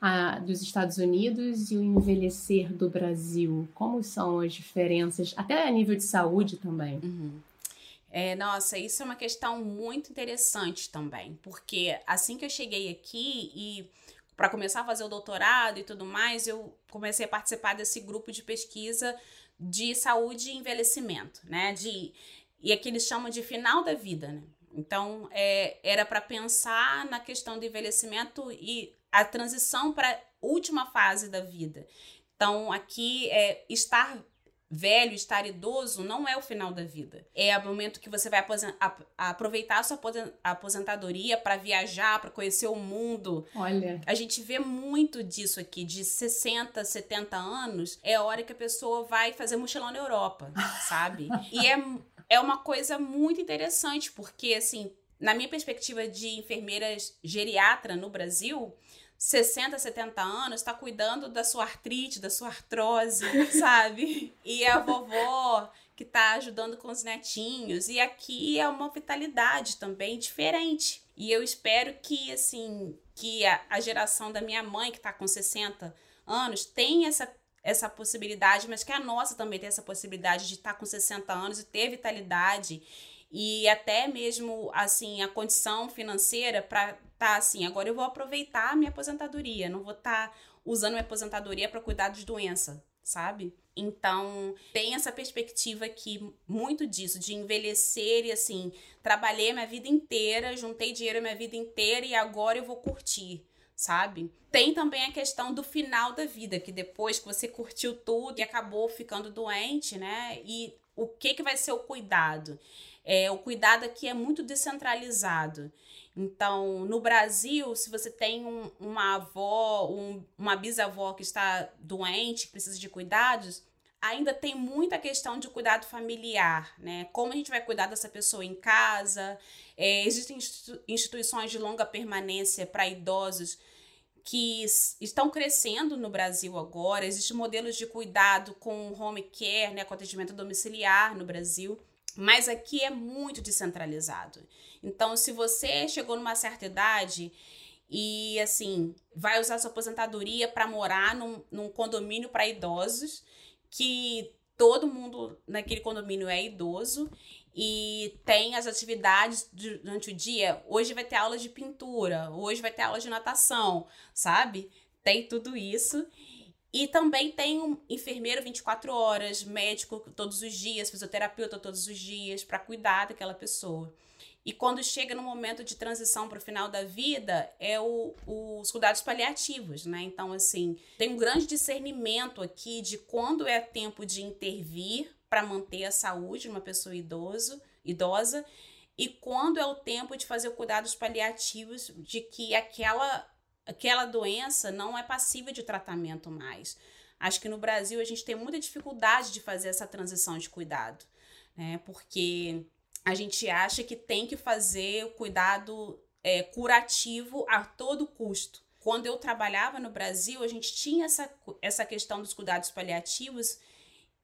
a, dos Estados Unidos e o envelhecer do Brasil? Como são as diferenças, até a nível de saúde também? Uhum. É, nossa, isso é uma questão muito interessante também, porque assim que eu cheguei aqui e para começar a fazer o doutorado e tudo mais, eu comecei a participar desse grupo de pesquisa de saúde e envelhecimento, né? De, e aqui eles chamam de final da vida, né? Então, é, era para pensar na questão do envelhecimento e a transição para a última fase da vida. Então, aqui, é, estar velho, estar idoso, não é o final da vida. É o momento que você vai aproveitar a sua aposentadoria para viajar, para conhecer o mundo. Olha. A gente vê muito disso aqui, de 60, 70 anos, é a hora que a pessoa vai fazer mochilão na Europa, [laughs] sabe? E é, é uma coisa muito interessante, porque, assim, na minha perspectiva de enfermeira geriatra no Brasil, 60, 70 anos, está cuidando da sua artrite, da sua artrose, [laughs] sabe? E a vovó que está ajudando com os netinhos. E aqui é uma vitalidade também diferente. E eu espero que, assim, que a, a geração da minha mãe, que está com 60 anos, tenha essa, essa possibilidade, mas que a nossa também tenha essa possibilidade de estar tá com 60 anos e ter vitalidade e até mesmo assim a condição financeira para tá assim, agora eu vou aproveitar a minha aposentadoria, não vou estar tá usando minha aposentadoria para cuidar de doença, sabe? Então, tem essa perspectiva aqui, muito disso, de envelhecer e assim, trabalhei minha vida inteira, juntei dinheiro a minha vida inteira e agora eu vou curtir, sabe? Tem também a questão do final da vida, que depois que você curtiu tudo e acabou ficando doente, né? E o que que vai ser o cuidado? É, o cuidado aqui é muito descentralizado. Então, no Brasil, se você tem um, uma avó, um, uma bisavó que está doente, que precisa de cuidados, ainda tem muita questão de cuidado familiar, né? Como a gente vai cuidar dessa pessoa em casa? É, existem instituições de longa permanência para idosos que estão crescendo no Brasil agora. Existem modelos de cuidado com home care, né, com atendimento domiciliar no Brasil. Mas aqui é muito descentralizado. Então, se você chegou numa certa idade e, assim, vai usar sua aposentadoria para morar num, num condomínio para idosos, que todo mundo naquele condomínio é idoso e tem as atividades durante o dia. Hoje vai ter aula de pintura, hoje vai ter aula de natação, sabe? Tem tudo isso. E também tem um enfermeiro 24 horas, médico todos os dias, fisioterapeuta todos os dias, para cuidar daquela pessoa. E quando chega no momento de transição para o final da vida, é o, os cuidados paliativos, né? Então, assim, tem um grande discernimento aqui de quando é tempo de intervir para manter a saúde de uma pessoa idoso, idosa e quando é o tempo de fazer cuidados paliativos de que aquela aquela doença não é passível de tratamento mais. Acho que no Brasil a gente tem muita dificuldade de fazer essa transição de cuidado, né? Porque a gente acha que tem que fazer o cuidado é, curativo a todo custo. Quando eu trabalhava no Brasil, a gente tinha essa, essa questão dos cuidados paliativos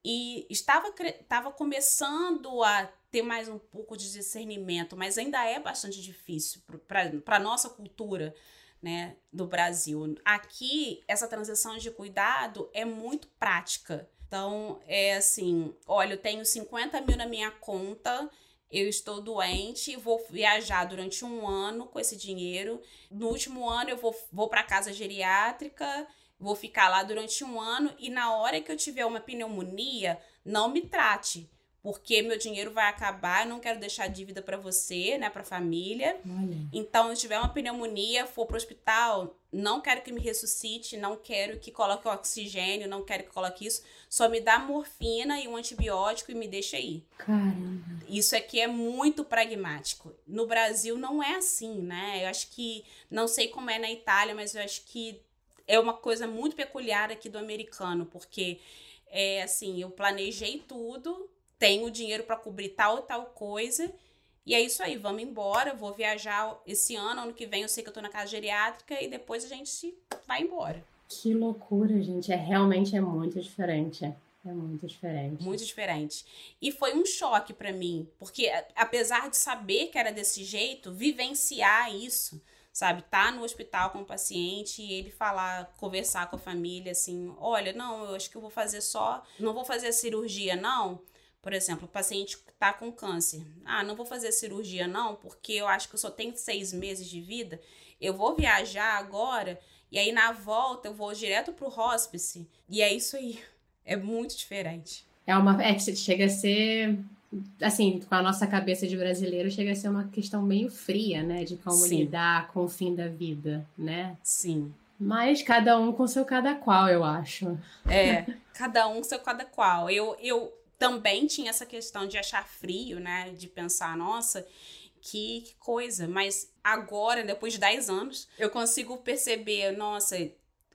e estava, estava começando a ter mais um pouco de discernimento, mas ainda é bastante difícil para a nossa cultura né, do Brasil. Aqui, essa transição de cuidado é muito prática. Então, é assim: olha, eu tenho 50 mil na minha conta, eu estou doente, vou viajar durante um ano com esse dinheiro. No último ano, eu vou, vou para casa geriátrica, vou ficar lá durante um ano, e na hora que eu tiver uma pneumonia, não me trate porque meu dinheiro vai acabar, eu não quero deixar dívida para você, né, para família. Olha. Então, se tiver uma pneumonia, for pro hospital, não quero que me ressuscite, não quero que coloque oxigênio, não quero que coloque isso, só me dá morfina e um antibiótico e me deixa aí. Caramba. Isso aqui é muito pragmático. No Brasil não é assim, né? Eu acho que não sei como é na Itália, mas eu acho que é uma coisa muito peculiar aqui do americano, porque é assim, eu planejei tudo, tenho dinheiro para cobrir tal ou tal coisa. E é isso aí, vamos embora. Vou viajar esse ano, ano que vem eu sei que eu tô na casa geriátrica e depois a gente vai embora. Que loucura, gente. É realmente é muito diferente. É muito diferente. Muito diferente. E foi um choque para mim, porque apesar de saber que era desse jeito, vivenciar isso, sabe? Tá no hospital com o paciente e ele falar, conversar com a família assim: "Olha, não, eu acho que eu vou fazer só, não vou fazer a cirurgia não, por exemplo, o paciente está com câncer. Ah, não vou fazer cirurgia não, porque eu acho que eu só tenho seis meses de vida. Eu vou viajar agora e aí na volta eu vou direto para o hospice. E é isso aí. É muito diferente. É uma. É, chega a ser. Assim, com a nossa cabeça de brasileiro, chega a ser uma questão meio fria, né? De como Sim. lidar com o fim da vida, né? Sim. Mas cada um com seu cada qual, eu acho. É, cada um com seu cada qual. Eu, eu também tinha essa questão de achar frio, né? De pensar, nossa, que, que coisa. Mas agora, depois de 10 anos, eu consigo perceber, nossa,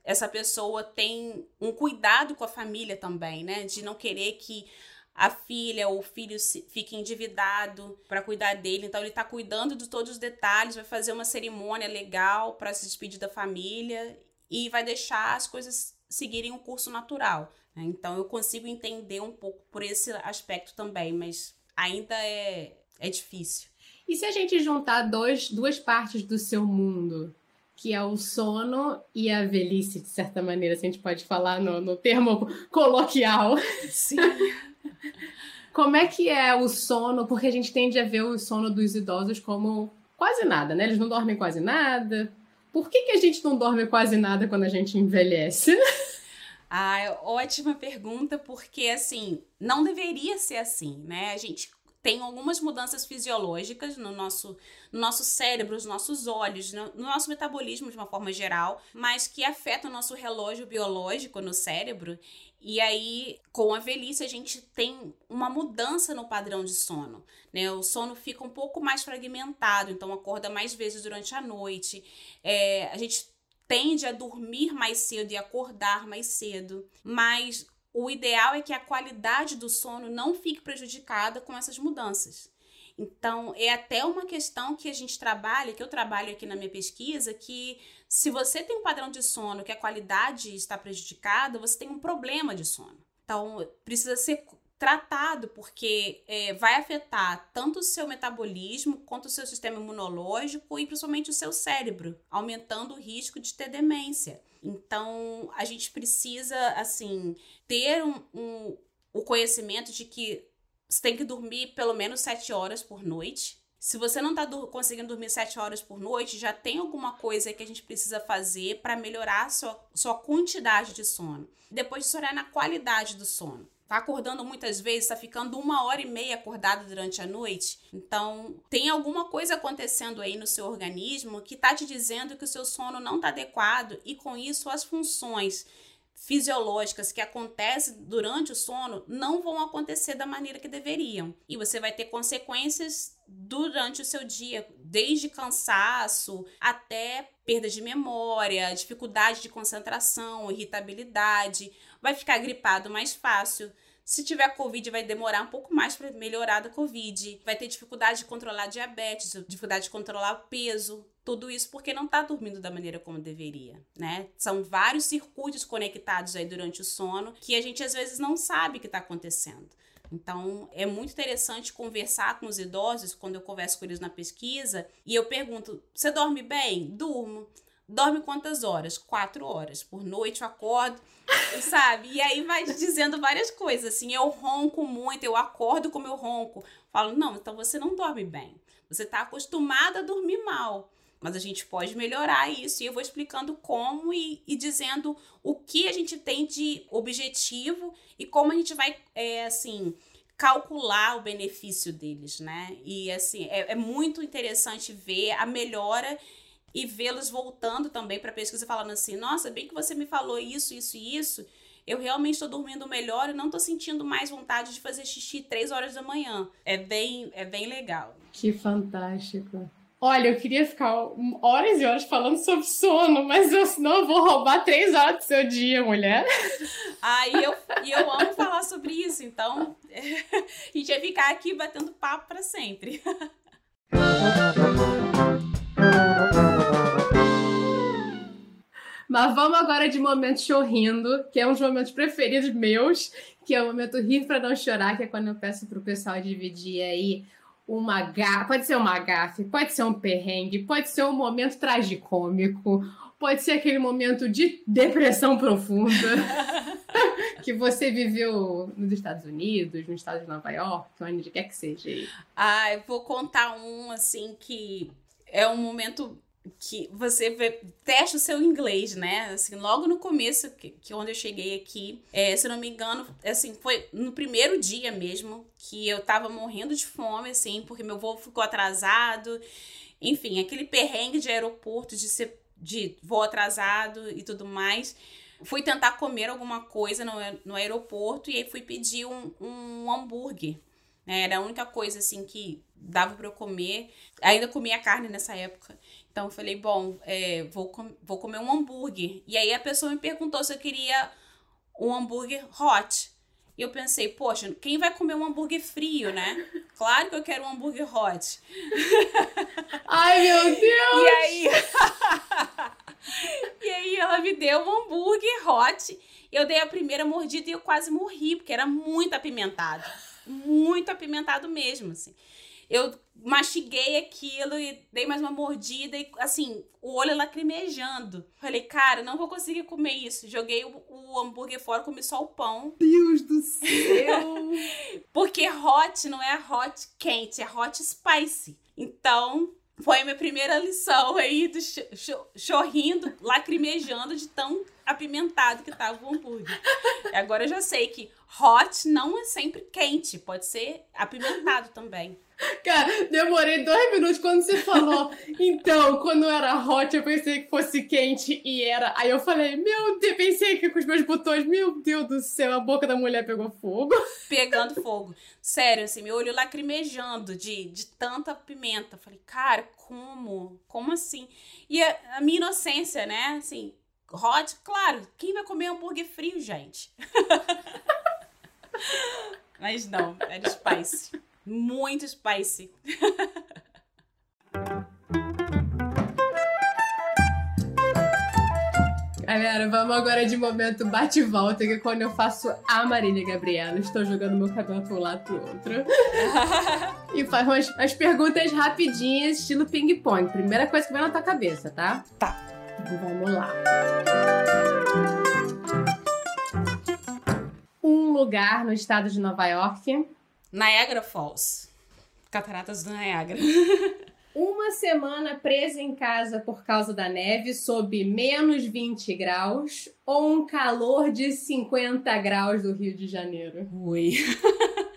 essa pessoa tem um cuidado com a família também, né? De não querer que a filha ou o filho fique endividado para cuidar dele. Então ele está cuidando de todos os detalhes, vai fazer uma cerimônia legal para se despedir da família e vai deixar as coisas seguirem um curso natural. Então eu consigo entender um pouco por esse aspecto também, mas ainda é, é difícil. E se a gente juntar dois, duas partes do seu mundo, que é o sono e a velhice, de certa maneira, se a gente pode falar no, no termo coloquial. Sim. [laughs] Como é que é o sono? Porque a gente tende a ver o sono dos idosos como quase nada, né? Eles não dormem quase nada. Por que, que a gente não dorme quase nada quando a gente envelhece? [laughs] Ah, ótima pergunta, porque assim, não deveria ser assim, né? A gente tem algumas mudanças fisiológicas no nosso, no nosso cérebro, nos nossos olhos, no, no, nosso metabolismo de uma forma geral, mas que afetam o nosso relógio biológico no cérebro. E aí, com a velhice, a gente tem uma mudança no padrão de sono. Né? O sono fica um pouco mais fragmentado, então acorda mais vezes durante a noite. É, a gente tende a dormir mais cedo e acordar mais cedo, mas o ideal é que a qualidade do sono não fique prejudicada com essas mudanças. Então, é até uma questão que a gente trabalha, que eu trabalho aqui na minha pesquisa, que se você tem um padrão de sono que a qualidade está prejudicada, você tem um problema de sono. Então, precisa ser tratado, porque é, vai afetar tanto o seu metabolismo quanto o seu sistema imunológico e principalmente o seu cérebro, aumentando o risco de ter demência. Então, a gente precisa, assim, ter um, um, o conhecimento de que você tem que dormir pelo menos sete horas por noite. Se você não está conseguindo dormir sete horas por noite, já tem alguma coisa que a gente precisa fazer para melhorar sua, sua quantidade de sono. Depois disso, olhar na qualidade do sono tá acordando muitas vezes, tá ficando uma hora e meia acordado durante a noite. Então, tem alguma coisa acontecendo aí no seu organismo que tá te dizendo que o seu sono não tá adequado e com isso as funções fisiológicas que acontecem durante o sono não vão acontecer da maneira que deveriam. E você vai ter consequências durante o seu dia, desde cansaço até perda de memória, dificuldade de concentração, irritabilidade, vai ficar gripado mais fácil. Se tiver Covid, vai demorar um pouco mais para melhorar da Covid. Vai ter dificuldade de controlar diabetes, dificuldade de controlar o peso. Tudo isso porque não está dormindo da maneira como deveria, né? São vários circuitos conectados aí durante o sono que a gente às vezes não sabe que está acontecendo. Então, é muito interessante conversar com os idosos, quando eu converso com eles na pesquisa, e eu pergunto: você dorme bem? Durmo. Dorme quantas horas? Quatro horas. Por noite eu acordo, [laughs] sabe? E aí vai dizendo várias coisas, assim, eu ronco muito, eu acordo com meu ronco. Falo, não, então você não dorme bem. Você está acostumada a dormir mal. Mas a gente pode melhorar isso e eu vou explicando como e, e dizendo o que a gente tem de objetivo e como a gente vai, é, assim, calcular o benefício deles, né? E assim, é, é muito interessante ver a melhora e vê-los voltando também para a pesquisa falando assim: nossa, bem que você me falou isso, isso e isso. Eu realmente estou dormindo melhor e não estou sentindo mais vontade de fazer xixi três horas da manhã. É bem, é bem legal. Que fantástico. Olha, eu queria ficar horas e horas falando sobre sono, mas eu, senão eu vou roubar três horas do seu dia, mulher. [laughs] Ah, e eu, e eu amo falar sobre isso, então [laughs] a gente vai ficar aqui batendo papo para sempre. [laughs] Mas vamos agora de momento chorrindo, que é um dos momentos preferidos meus, que é o momento rir para não chorar, que é quando eu peço pro pessoal dividir aí uma gafe, pode ser uma gafe, pode ser um perrengue, pode ser um momento tragicômico, pode ser aquele momento de depressão profunda [laughs] que você viveu nos Estados Unidos, no estado de Nova York, onde quer que seja. Ah, eu vou contar um assim que é um momento que você testa o seu inglês, né? Assim, logo no começo, que, que onde eu cheguei aqui, é, se não me engano, assim, foi no primeiro dia mesmo que eu tava morrendo de fome, assim, porque meu voo ficou atrasado. Enfim, aquele perrengue de aeroporto, de ser de voo atrasado e tudo mais. Fui tentar comer alguma coisa no, no aeroporto e aí fui pedir um, um hambúrguer. Né? Era a única coisa assim que dava para eu comer. Ainda comia carne nessa época. Então eu falei, bom, é, vou, com vou comer um hambúrguer. E aí a pessoa me perguntou se eu queria um hambúrguer hot. E eu pensei, poxa, quem vai comer um hambúrguer frio, né? [laughs] Claro que eu quero um hambúrguer hot. [laughs] Ai, meu [laughs] Deus! E aí. e aí ela me deu um hambúrguer hot. Eu dei a primeira mordida e eu quase morri, porque era muito apimentado. Muito apimentado mesmo, assim eu mastiguei aquilo e dei mais uma mordida e, assim, o olho lacrimejando. Falei, cara, não vou conseguir comer isso. Joguei o, o hambúrguer fora, comi só o pão. Deus do céu! [laughs] Porque hot não é hot quente, é hot spicy. Então, foi a minha primeira lição aí do ch chorrindo, lacrimejando de tão apimentado que tava o hambúrguer. Agora eu já sei que hot não é sempre quente, pode ser apimentado também. Cara, demorei dois minutos quando você falou. Então, quando era hot, eu pensei que fosse quente e era. Aí eu falei, meu Deus, pensei que com os meus botões, meu Deus do céu, a boca da mulher pegou fogo. Pegando fogo. Sério, assim, meu olho lacrimejando de, de tanta pimenta. Falei, cara, como? Como assim? E a, a minha inocência, né? Assim, hot, claro, quem vai comer hambúrguer frio, gente? [laughs] Mas não, era spice. Muito spicy. Galera, vamos agora de momento bate volta, que é quando eu faço a Marília Gabriela. Estou jogando meu cabelo para um lado pro outro. e faz umas, umas perguntas rapidinhas, estilo ping-pong. Primeira coisa que vem na tua cabeça, tá? Tá. Então vamos lá. Lugar no estado de Nova York Niagara Falls. Cataratas do Niagara. [laughs] Uma semana presa em casa por causa da neve sob menos 20 graus ou um calor de 50 graus do Rio de Janeiro? Ui.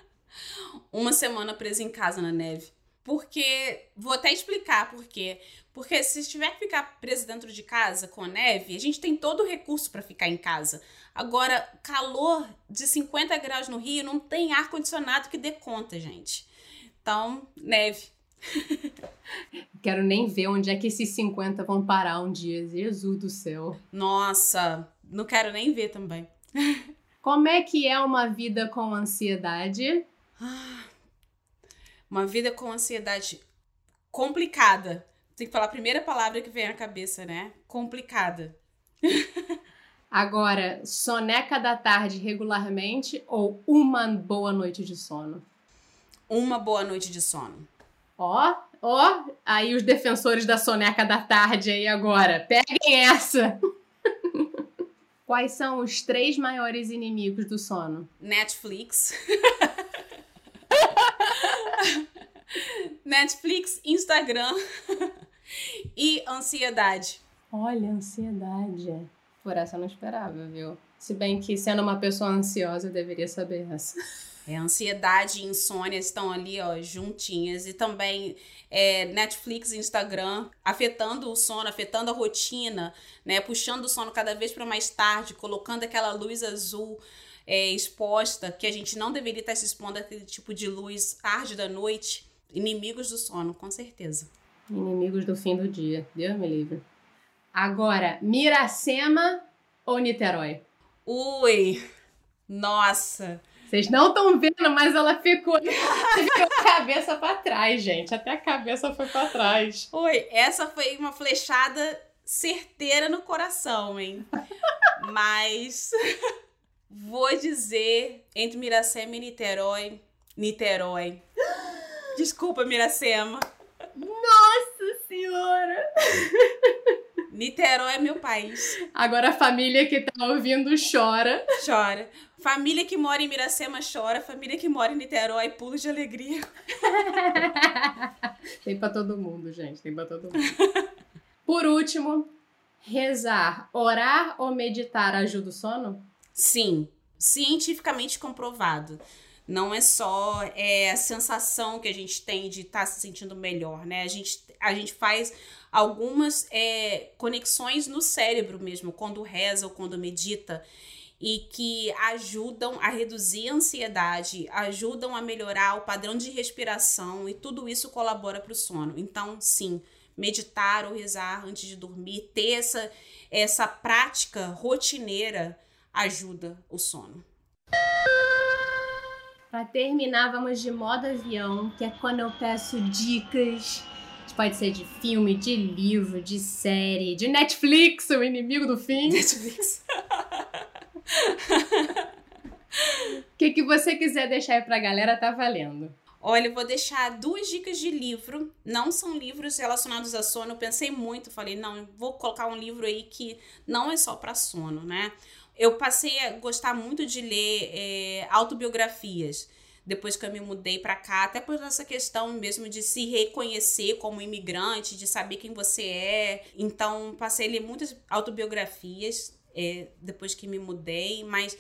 [laughs] Uma semana presa em casa na neve. Porque, vou até explicar por quê. Porque se tiver que ficar preso dentro de casa com a neve, a gente tem todo o recurso para ficar em casa. Agora, calor de 50 graus no Rio não tem ar-condicionado que dê conta, gente. Então, neve. [laughs] Quero nem ver onde é que esses 50 vão parar um dia. Jesus do céu. Nossa, não quero nem ver também. [laughs] Como é que é uma vida com ansiedade? Ah, uma vida com ansiedade complicada. Tem que falar a primeira palavra que vem à cabeça, né? Complicada. [laughs] Agora, soneca da tarde regularmente ou uma boa noite de sono? Uma boa noite de sono. Ó, ó, aí os defensores da soneca da tarde aí agora. Peguem essa! [laughs] Quais são os três maiores inimigos do sono? Netflix. [laughs] Netflix, Instagram [laughs] e ansiedade. Olha, ansiedade. Por essa eu não esperava, viu? Se bem que sendo uma pessoa ansiosa, eu deveria saber essa. É, ansiedade e insônia estão ali, ó, juntinhas. E também é, Netflix e Instagram afetando o sono, afetando a rotina, né? Puxando o sono cada vez para mais tarde, colocando aquela luz azul é, exposta, que a gente não deveria estar se expondo àquele tipo de luz tarde da noite. Inimigos do sono, com certeza. Inimigos do fim do dia. Deus me livre. Agora, Miracema ou Niterói? Ui, nossa. Vocês não estão vendo, mas ela ficou, [laughs] ficou a cabeça para trás, gente. Até a cabeça foi para trás. Oi, essa foi uma flechada certeira no coração, hein? [laughs] mas [laughs] vou dizer entre Miracema e Niterói, Niterói. Desculpa, Miracema. Nossa Senhora! Niterói é meu país. Agora a família que tá ouvindo chora. Chora. Família que mora em Miracema chora. Família que mora em Niterói pula de alegria. [laughs] Tem para todo mundo, gente. Tem para todo mundo. Por último, rezar, orar ou meditar ajuda o sono? Sim, cientificamente comprovado não é só é, a sensação que a gente tem de estar tá se sentindo melhor, né? A gente, a gente faz algumas é, conexões no cérebro mesmo, quando reza ou quando medita, e que ajudam a reduzir a ansiedade, ajudam a melhorar o padrão de respiração, e tudo isso colabora para o sono. Então, sim, meditar ou rezar antes de dormir, ter essa, essa prática rotineira ajuda o sono. Para terminar, vamos de modo avião, que é quando eu peço dicas. Pode ser de filme, de livro, de série, de Netflix, o inimigo do fim. Netflix. O [laughs] que, que você quiser deixar aí pra galera, tá valendo. Olha, eu vou deixar duas dicas de livro. Não são livros relacionados a sono. Eu pensei muito, falei, não, vou colocar um livro aí que não é só para sono, né? eu passei a gostar muito de ler é, autobiografias depois que eu me mudei para cá, até por essa questão mesmo de se reconhecer como imigrante, de saber quem você é. Então, passei a ler muitas autobiografias é, depois que me mudei, mas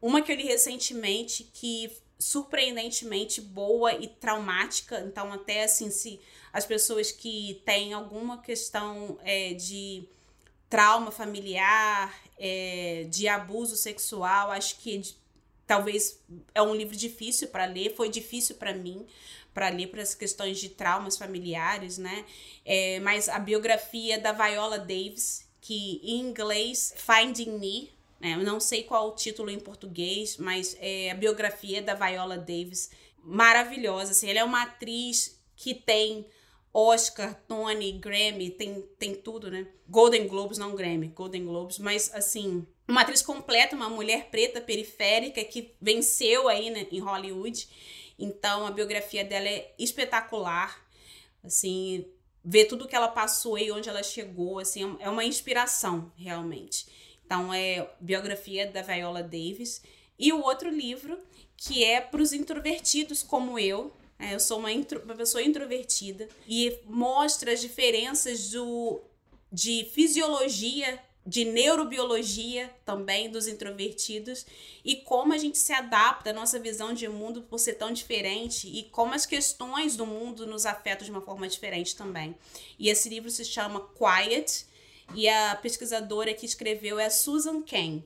uma que eu li recentemente que surpreendentemente boa e traumática, então até assim se as pessoas que têm alguma questão é, de trauma familiar, é, de abuso sexual. Acho que de, talvez é um livro difícil para ler, foi difícil para mim para ler para as questões de traumas familiares, né? É, mas a biografia da Viola Davis, que em inglês Finding Me, né? Eu não sei qual o título em português, mas é a biografia da Viola Davis, maravilhosa. Assim, ela é uma atriz que tem Oscar, Tony, Grammy, tem, tem tudo, né? Golden Globes, não Grammy, Golden Globes, mas assim, uma atriz completa, uma mulher preta periférica que venceu aí né, em Hollywood. Então a biografia dela é espetacular. Assim, ver tudo que ela passou e onde ela chegou, assim, é uma inspiração, realmente. Então é biografia da Viola Davis e o outro livro que é para os introvertidos como eu, é, eu sou uma, intro, uma pessoa introvertida e mostra as diferenças do, de fisiologia, de neurobiologia também dos introvertidos e como a gente se adapta à nossa visão de mundo por ser tão diferente e como as questões do mundo nos afetam de uma forma diferente também. E esse livro se chama Quiet e a pesquisadora que escreveu é Susan Cain.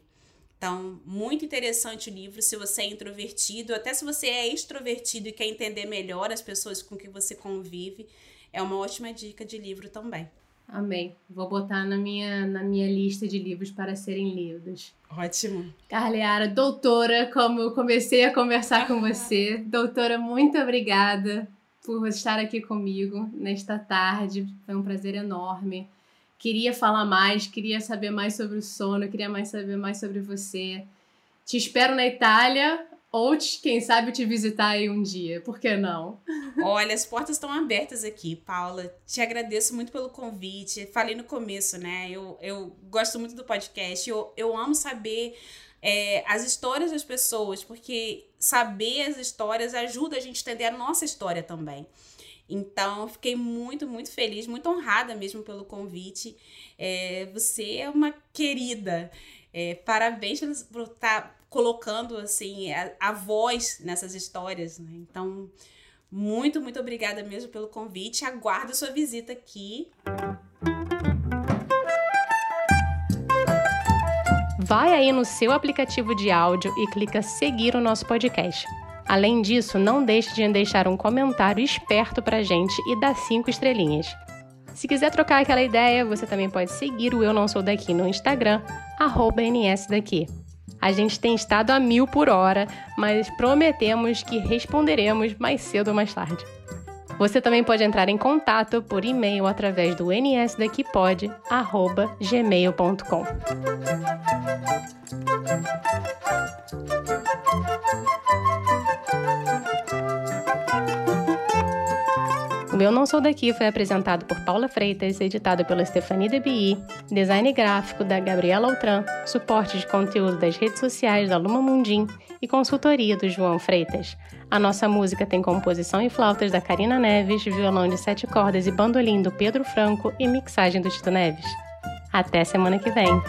Então, muito interessante o livro se você é introvertido, até se você é extrovertido e quer entender melhor as pessoas com que você convive, é uma ótima dica de livro também. Amei. Vou botar na minha, na minha lista de livros para serem lidos. Ótimo. Carleara, doutora, como eu comecei a conversar com você. [laughs] Doutora, muito obrigada por estar aqui comigo nesta tarde. Foi um prazer enorme. Queria falar mais, queria saber mais sobre o sono, queria mais saber mais sobre você. Te espero na Itália ou, quem sabe, te visitar aí um dia. Por que não? Olha, as portas estão abertas aqui, Paula. Te agradeço muito pelo convite. Falei no começo, né? Eu, eu gosto muito do podcast. Eu, eu amo saber é, as histórias das pessoas, porque saber as histórias ajuda a gente a entender a nossa história também. Então, fiquei muito, muito feliz, muito honrada mesmo pelo convite. É, você é uma querida. É, parabéns por tá colocando assim a, a voz nessas histórias. Né? Então, muito, muito obrigada mesmo pelo convite. Aguardo a sua visita aqui. Vai aí no seu aplicativo de áudio e clica seguir o nosso podcast. Além disso, não deixe de deixar um comentário esperto pra gente e dar cinco estrelinhas. Se quiser trocar aquela ideia, você também pode seguir o Eu Não Sou Daqui no Instagram, arroba NSDaqui. A gente tem estado a mil por hora, mas prometemos que responderemos mais cedo ou mais tarde. Você também pode entrar em contato por e-mail através do nsdaquipod@gmail.com. O Eu Não Sou Daqui foi apresentado por Paula Freitas, editado pela Stephanie Debi, design gráfico da Gabriela Altran, suporte de conteúdo das redes sociais da Luma Mundim e consultoria do João Freitas. A nossa música tem composição e flautas da Karina Neves, violão de sete cordas e bandolim do Pedro Franco e mixagem do Tito Neves. Até semana que vem!